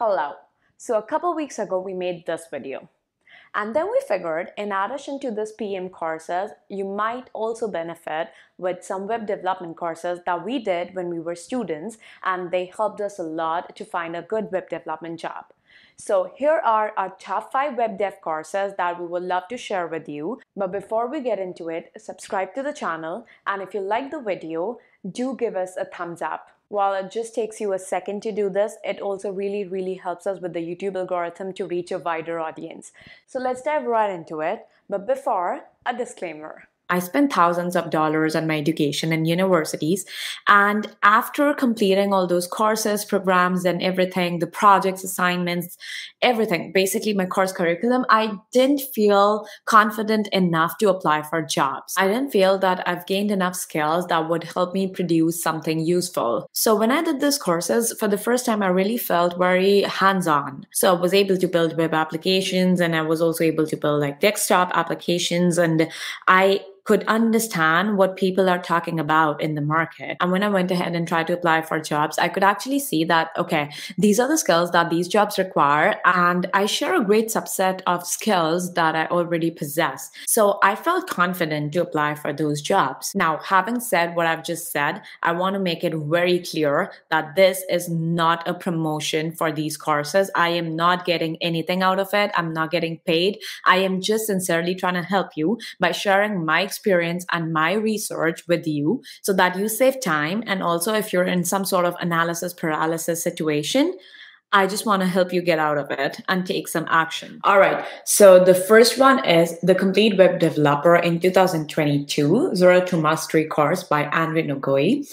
Hello. So a couple weeks ago we made this video. And then we figured in addition to this PM courses, you might also benefit with some web development courses that we did when we were students and they helped us a lot to find a good web development job. So here are our top 5 web dev courses that we would love to share with you. But before we get into it, subscribe to the channel and if you like the video, do give us a thumbs up. While it just takes you a second to do this, it also really, really helps us with the YouTube algorithm to reach a wider audience. So let's dive right into it. But before, a disclaimer. I spent thousands of dollars on my education in universities. And after completing all those courses, programs, and everything, the projects, assignments, everything, basically my course curriculum, I didn't feel confident enough to apply for jobs. I didn't feel that I've gained enough skills that would help me produce something useful. So when I did these courses, for the first time, I really felt very hands on. So I was able to build web applications and I was also able to build like desktop applications. And I could understand what people are talking about in the market. And when I went ahead and tried to apply for jobs, I could actually see that, okay, these are the skills that these jobs require. And I share a great subset of skills that I already possess. So I felt confident to apply for those jobs. Now, having said what I've just said, I want to make it very clear that this is not a promotion for these courses. I am not getting anything out of it. I'm not getting paid. I am just sincerely trying to help you by sharing my experience experience and my research with you so that you save time. And also, if you're in some sort of analysis paralysis situation, I just want to help you get out of it and take some action. All right. So the first one is the Complete Web Developer in 2022 Zero to Mastery course by Andrei Neagoie.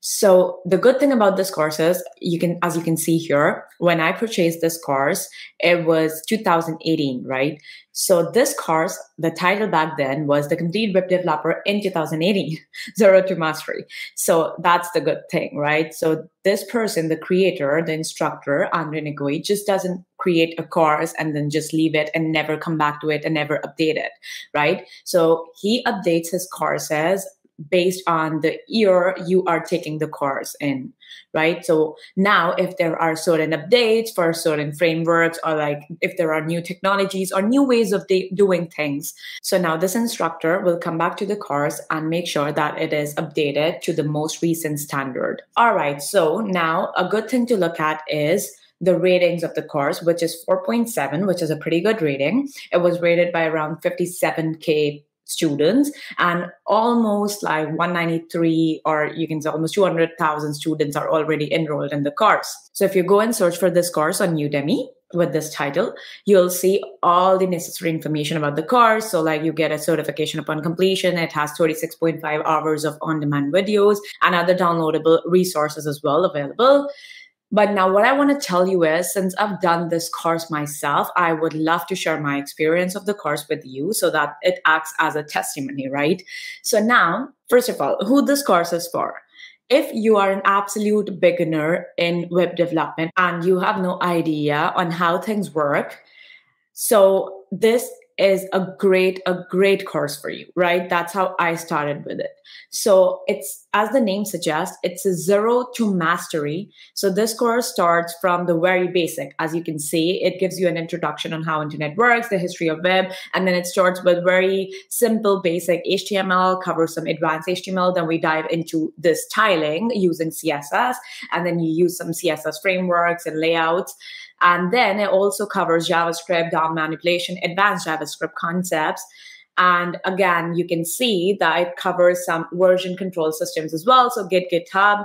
So the good thing about this course is you can, as you can see here, when I purchased this course, it was 2018, right? So this course, the title back then was the complete web developer in 2018, zero to mastery. So that's the good thing, right? So this person, the creator, the instructor, Andrei Neagoie, just doesn't create a course and then just leave it and never come back to it and never update it, right? So he updates his courses based on the year you are taking the course in, right? So now if there are certain updates for certain frameworks or like if there are new technologies or new ways of de- doing things. So now this instructor will come back to the course and make sure that it is updated to the most recent standard. All right. So now a good thing to look at is the ratings of the course, which is 4.7, which is a pretty good rating. It was rated by around 57K students and almost like 193 or you can say almost 200,000 students are already enrolled in the course. So if you go and search for this course on Udemy, with this title, you'll see all the necessary information about the course. So, like, you get a certification upon completion. It has 36.5 hours of on demand videos and other downloadable resources as well available. But now, what I want to tell you is since I've done this course myself, I would love to share my experience of the course with you so that it acts as a testimony, right? So, now, first of all, who this course is for? If you are an absolute beginner in web development and you have no idea on how things work, so this is a great a great course for you right? That's how i started with it. So it's as the name suggests it's a zero to mastery. So this course starts from the very basic. As you can see it gives you an introduction on how internet works the history of web and then it starts with very simple basic html covers some advanced html then we dive into the styling using css and then you use some css frameworks and layouts. And then it also covers JavaScript, DOM manipulation, advanced JavaScript concepts. And again, you can see that it covers some version control systems as well. So Git, GitHub,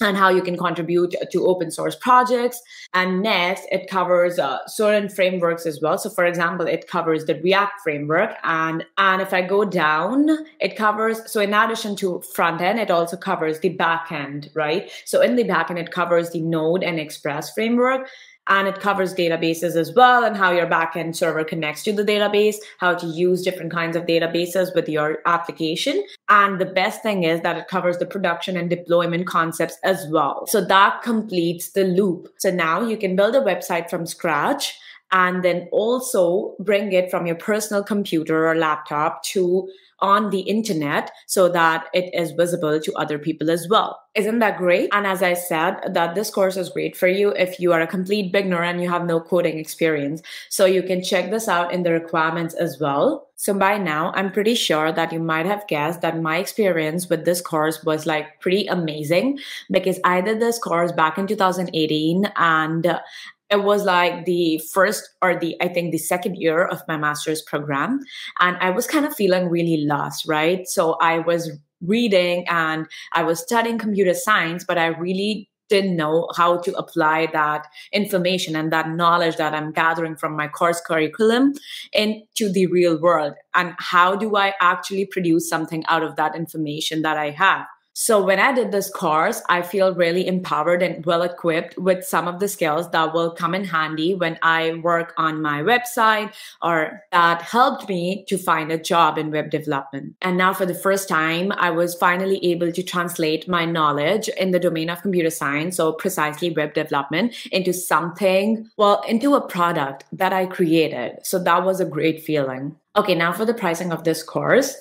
and how you can contribute to open source projects. And next, it covers uh, certain frameworks as well. So, for example, it covers the React framework. And, and if I go down, it covers, so in addition to front end, it also covers the back end, right? So, in the back end, it covers the Node and Express framework and it covers databases as well and how your backend server connects to the database, how to use different kinds of databases with your application. And the best thing is that it covers the production and deployment concepts as well. So that completes the loop. So now you can build a website from scratch and then also bring it from your personal computer or laptop to on the internet so that it is visible to other people as well. Isn't that great? And as I said, that this course is great for you if you are a complete beginner and you have no coding experience. So you can check this out in the requirements as well. So by now, I'm pretty sure that you might have guessed that my experience with this course was like pretty amazing because I did this course back in 2018 and it was like the first or the i think the second year of my master's program and i was kind of feeling really lost right? So i was reading and i was studying computer science but i really didn't know how to apply that information and that knowledge that i'm gathering from my course curriculum into the real world and how do i actually produce something out of that information that i have so when I did this course, I feel really empowered and well equipped with some of the skills that will come in handy when I work on my website or that helped me to find a job in web development. And now for the first time, I was finally able to translate my knowledge in the domain of computer science, so precisely web development into something, well, into a product that I created. So that was a great feeling. Okay, now for the pricing of this course.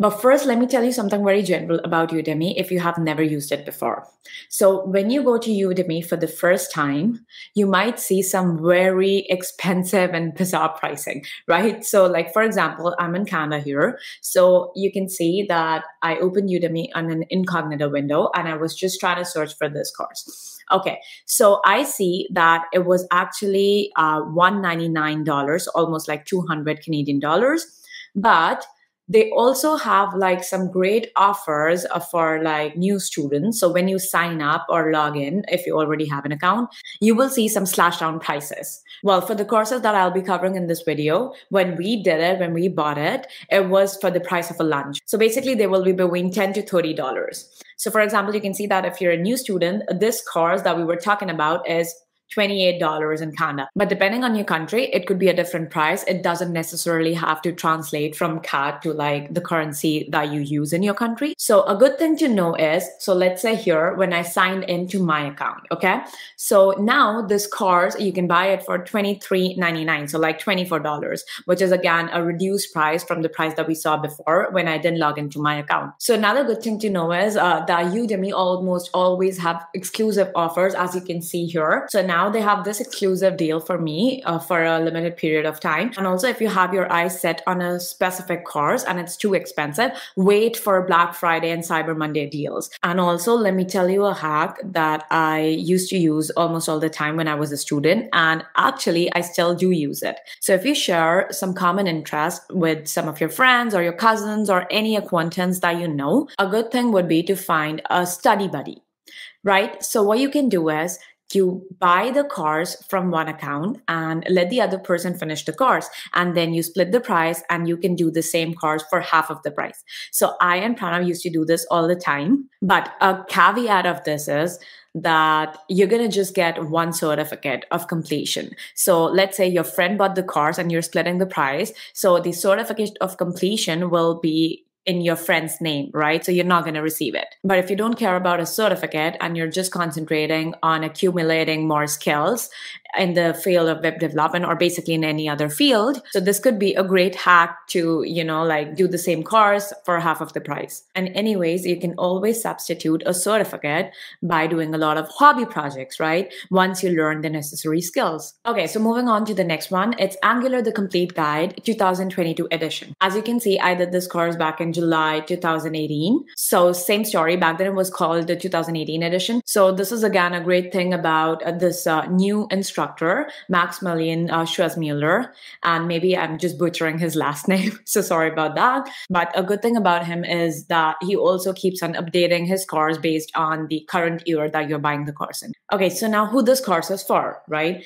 But first, let me tell you something very general about Udemy if you have never used it before. So, when you go to Udemy for the first time, you might see some very expensive and bizarre pricing, right? So, like for example, I'm in Canada here. So, you can see that I opened Udemy on an incognito window and I was just trying to search for this course. Okay, so I see that it was actually uh, $199, almost like 200 Canadian dollars. But they also have like some great offers uh, for like new students. So when you sign up or log in if you already have an account you will see some slash down prices. Well for the courses that i'll be covering in this video when we did it when we bought it it was for the price of a lunch. So basically they will be between 10 to 30 dollars. So for example you can see that if you're a new student this course that we were talking about is $28 in Canada. But depending on your country, it could be a different price. It doesn't necessarily have to translate from CAD to like the currency that you use in your country. So a good thing to know is, so let's say here, when I signed into my account, okay? So now this course, you can buy it for $23.99. So like $24, which is again a reduced price from the price that we saw before when I didn't log into my account. So another good thing to know is uh, that Udemy almost always have exclusive offers as you can see here. So now now they have this exclusive deal for me uh, for a limited period of time. And also, if you have your eyes set on a specific course and it's too expensive, wait for Black Friday and Cyber Monday deals. And also, let me tell you a hack that I used to use almost all the time when I was a student. And actually, I still do use it. So if you share some common interest with some of your friends or your cousins or any acquaintance that you know, a good thing would be to find a study buddy right? So what you can do is you buy the cars from one account and let the other person finish the cars and then you split the price and you can do the same cars for half of the price so i and pranav used to do this all the time but a caveat of this is that you're going to just get one certificate of completion. So let's say your friend bought the cars and you're splitting the price. So the certificate of completion will be in your friend's name, right? So you're not going to receive it. But if you don't care about a certificate and you're just concentrating on accumulating more skills in the field of web development or basically in any other field. So this could be a great hack to, you know, like do the same course for half of the price. And anyways, you can always substitute a certificate by doing a lot of hobby projects, right? Once you learn the necessary skills. Okay, so moving on to the next one, it's Angular the Complete Guide 2022 edition. As you can see, I did this course back in July 2018. So same story. Back then it was called the 2018 edition. So this is again a great thing about uh, this uh, new instructor Maximilian uh, Schwesmuller. And maybe I'm just butchering his last name. so sorry about that. But a good thing about him is that he also keeps on updating his course based on the current year that you're buying the course in. Okay, so now who this course is for, right?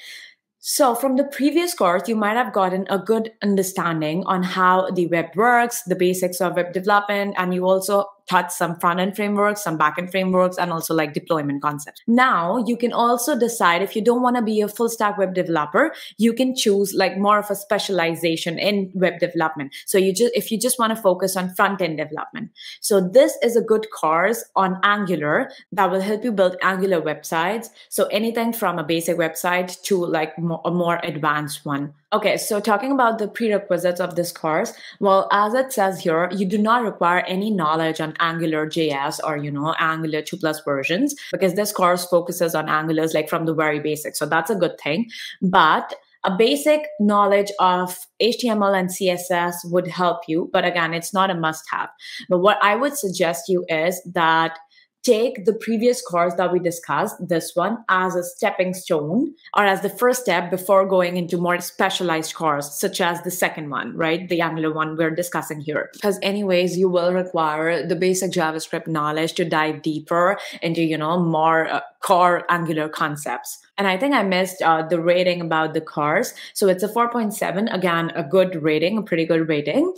So, from the previous course, you might have gotten a good understanding on how the web works, the basics of web development, and you also touch some front end frameworks, some back end frameworks, and also like deployment concepts. Now you can also decide if you don't want to be a full stack web developer, you can choose like more of a specialization in web development. So you just, if you just want to focus on front end development. So this is a good course on Angular that will help you build Angular websites. So anything from a basic website to like a more advanced one. Okay, so talking about the prerequisites of this course, well, as it says here, you do not require any knowledge on Angular JS or, you know, Angular 2 plus versions because this course focuses on Angulars like from the very basic. So that's a good thing. But a basic knowledge of HTML and CSS would help you. But again, it's not a must have. But what I would suggest you is that take the previous course that we discussed, this one, as a stepping stone or as the first step before going into more specialized course, such as the second one, right? The Angular one we're discussing here. Because anyways, you will require the basic JavaScript knowledge to dive deeper into, you know, more uh, core Angular concepts. And I think I missed uh, the rating about the cars. So it's a 4.7. Again, a good rating, a pretty good rating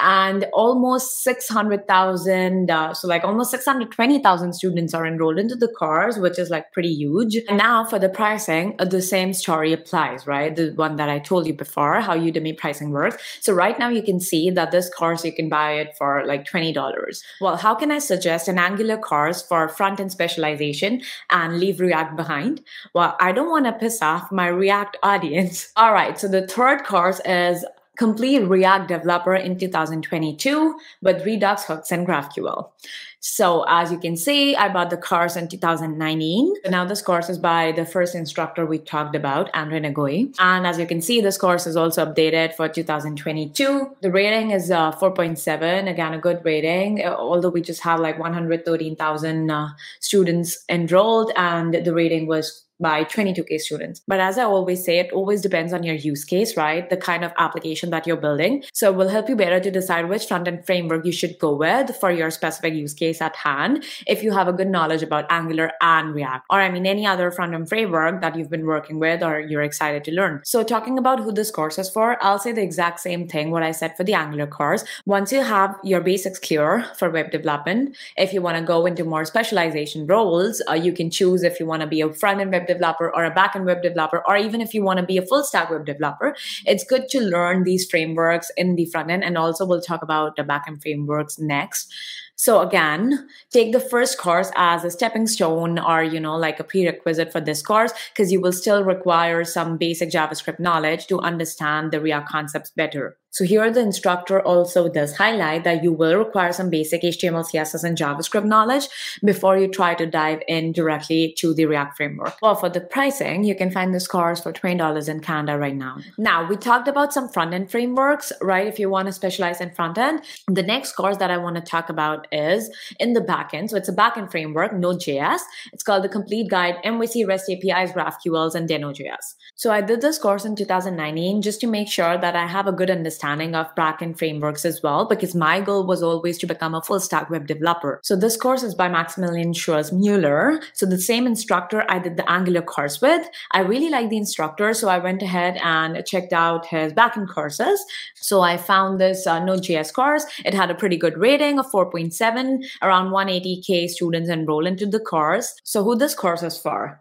and almost 600,000, uh, so like almost 620,000 students are enrolled into the cars, which is like pretty huge. And now for the pricing, uh, the same story applies, right? The one that I told you before, how Udemy pricing works. So right now you can see that this course, you can buy it for like $20. Well, how can I suggest an Angular course for front end specialization and leave React behind? Well, I don't want to piss off my React audience. All right. So the third course is complete React developer in 2022 with Redux hooks and GraphQL. So as you can see, I bought the course in 2019. So now this course is by the first instructor we talked about, Andrei Neagoie. And as you can see, this course is also updated for 2022. The rating is uh, 4.7, again, a good rating, uh, although we just have like 113,000 uh, students enrolled and the rating was by 22k students. But as I always say, it always depends on your use case, right? The kind of application that you're building. So it will help you better to decide which front end framework you should go with for your specific use case at hand if you have a good knowledge about Angular and React, or I mean, any other front end framework that you've been working with or you're excited to learn. So talking about who this course is for, I'll say the exact same thing what I said for the Angular course. Once you have your basics clear for web development, if you want to go into more specialization roles, uh, you can choose if you want to be a front end web web developer or a backend web developer, or even if you want to be a full stack web developer, it's good to learn these frameworks in the front end. And also, we'll talk about the backend frameworks next. So again, take the first course as a stepping stone or, you know, like a prerequisite for this course, because you will still require some basic JavaScript knowledge to understand the React concepts better. So here the instructor also does highlight that you will require some basic HTML, CSS, and JavaScript knowledge before you try to dive in directly to the React framework. Well, for the pricing, you can find this course for $20 in Canada right now. Now, we talked about some front-end frameworks, right? If you want to specialize in front-end, the next course that I want to talk about is in the backend. So it's a backend framework, Node.js. It's called the Complete Guide, MVC, REST APIs, GraphQLs, and Deno.js. So I did this course in 2019 just to make sure that I have a good understanding understanding of backend frameworks as well, because my goal was always to become a full stack web developer. So this course is by Maximilian Schwarzmüller. So the same instructor I did the Angular course with. I really like the instructor, so I went ahead and checked out his backend courses. So I found this uh, Node.js course. It had a pretty good rating of 4.7, around 180k students enroll into the course. So who this course is for?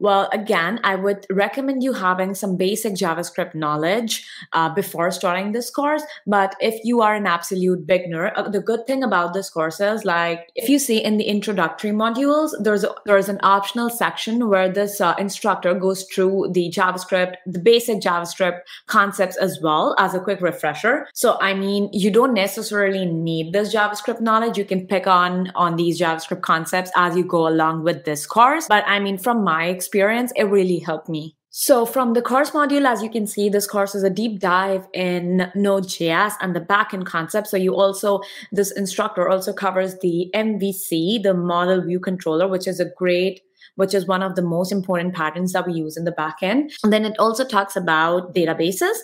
Well, again, I would recommend you having some basic JavaScript knowledge uh, before starting this course. But if you are an absolute beginner, uh, the good thing about this course is like if you see in the introductory modules, there's a, there's an optional section where this uh, instructor goes through the JavaScript, the basic JavaScript concepts as well as a quick refresher. So I mean, you don't necessarily need this JavaScript knowledge. You can pick on on these JavaScript concepts as you go along with this course. But I mean, from my experience experience, it really helped me. So from the course module, as you can see, this course is a deep dive in Node.js and the backend concept. So you also, this instructor also covers the MVC, the model view controller, which is a great which is one of the most important patterns that we use in the backend. And then it also talks about databases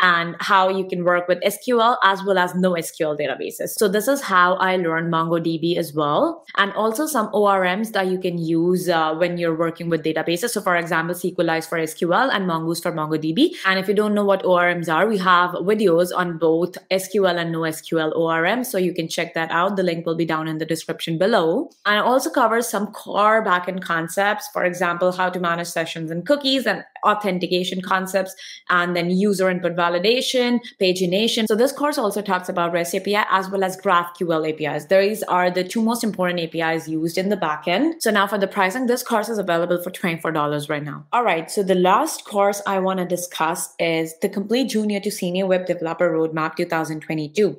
and how you can work with SQL as well as NoSQL databases. So this is how I learned MongoDB as well. And also some ORMs that you can use uh, when you're working with databases. So for example, Sequelize for SQL and Mongoose for MongoDB. And if you don't know what ORMs are, we have videos on both SQL and NoSQL ORM. So you can check that out. The link will be down in the description below. And it also covers some core backend concepts. For example, how to manage sessions and cookies and authentication concepts, and then user input validation, pagination. So this course also talks about REST API as well as GraphQL APIs. These are the two most important APIs used in the backend. So now for the pricing, this course is available for $24 right now. All right. So the last course I want to discuss is the complete junior to senior web developer roadmap 2022.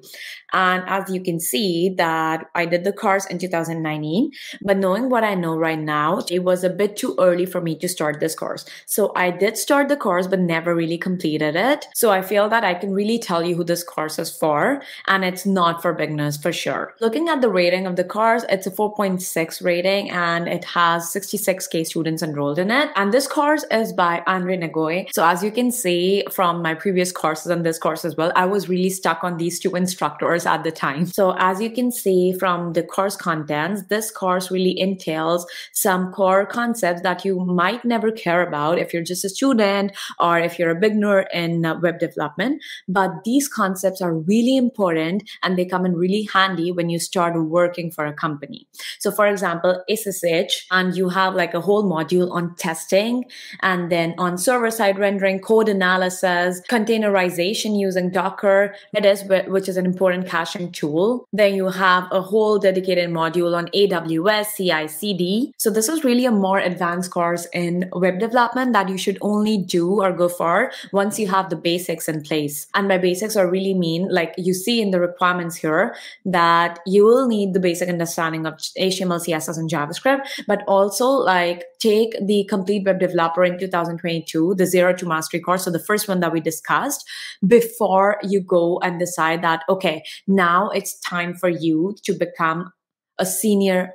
And as you can see that I did the course in 2019, but knowing what I know right now, it was a bit too early for me to start this course. So I did start the course, but never really completed it. So I feel that I can really tell you who this course is for, and it's not for beginners for sure. Looking at the rating of the course, it's a 4.6 rating and it has 66k students enrolled in it. And this course is by Andrei Neagoie. So as you can see from my previous courses and this course as well, I was really stuck on these two instructors at the time. So as you can see from the course contents, this course really entails some core concepts that you might never care about if you're just a student or if you're a beginner in uh, web development. But these concepts are really important and they come in really handy when you start working for a company. So for example, SSH, and you have like a whole module on testing and then on server side rendering, code analysis, containerization using Docker, Redis which is an important caching tool. Then you have a whole dedicated module on AWS, CI, CD. So this is really a more advanced course in web development that you should should only do or go for once you have the basics in place. And by basics, I really mean like you see in the requirements here that you will need the basic understanding of HTML, CSS, and JavaScript, but also like take the complete web developer in 2022, the zero to mastery course. So the first one that we discussed before you go and decide that, okay, now it's time for you to become a senior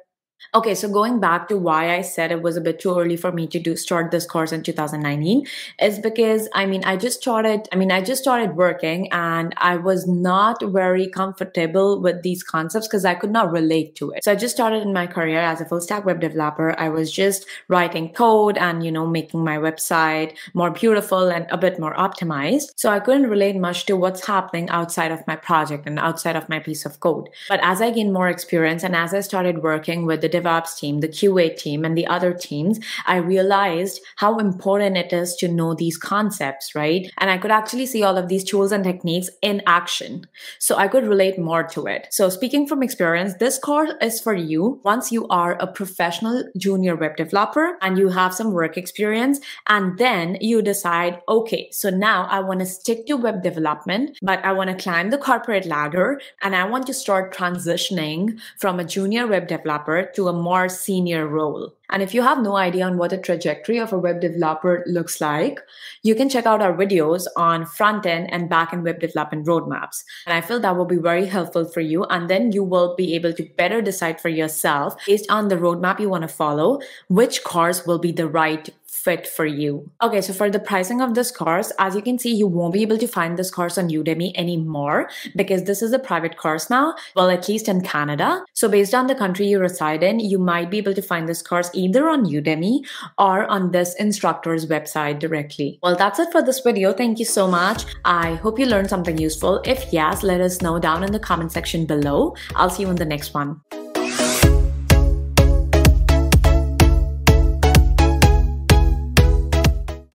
Okay, so going back to why I said it was a bit too early for me to do start this course in 2019 is because I mean I just started I mean I just started working and I was not very comfortable with these concepts because I could not relate to it. So I just started in my career as a full stack web developer. I was just writing code and you know making my website more beautiful and a bit more optimized. So I couldn't relate much to what's happening outside of my project and outside of my piece of code. But as I gained more experience and as I started working with the DevOps team, the QA team, and the other teams, I realized how important it is to know these concepts, right? And I could actually see all of these tools and techniques in action. So I could relate more to it. So speaking from experience, this course is for you once you are a professional junior web developer and you have some work experience. And then you decide, okay, so now I want to stick to web development, but I want to climb the corporate ladder and I want to start transitioning from a junior web developer to a more senior role. And if you have no idea on what the trajectory of a web developer looks like, you can check out our videos on front end and back end web development roadmaps. And I feel that will be very helpful for you. And then you will be able to better decide for yourself based on the roadmap you want to follow, which course will be the right fit for you. Okay, so for the pricing of this course, as you can see, you won't be able to find this course on Udemy anymore because this is a private course now, well, at least in Canada. So based on the country you reside in, you might be able to find this course either on Udemy or on this instructor's website directly. Well, that's it for this video. Thank you so much. I hope you learned something useful. If yes, let us know down in the comment section below. I'll see you in the next one.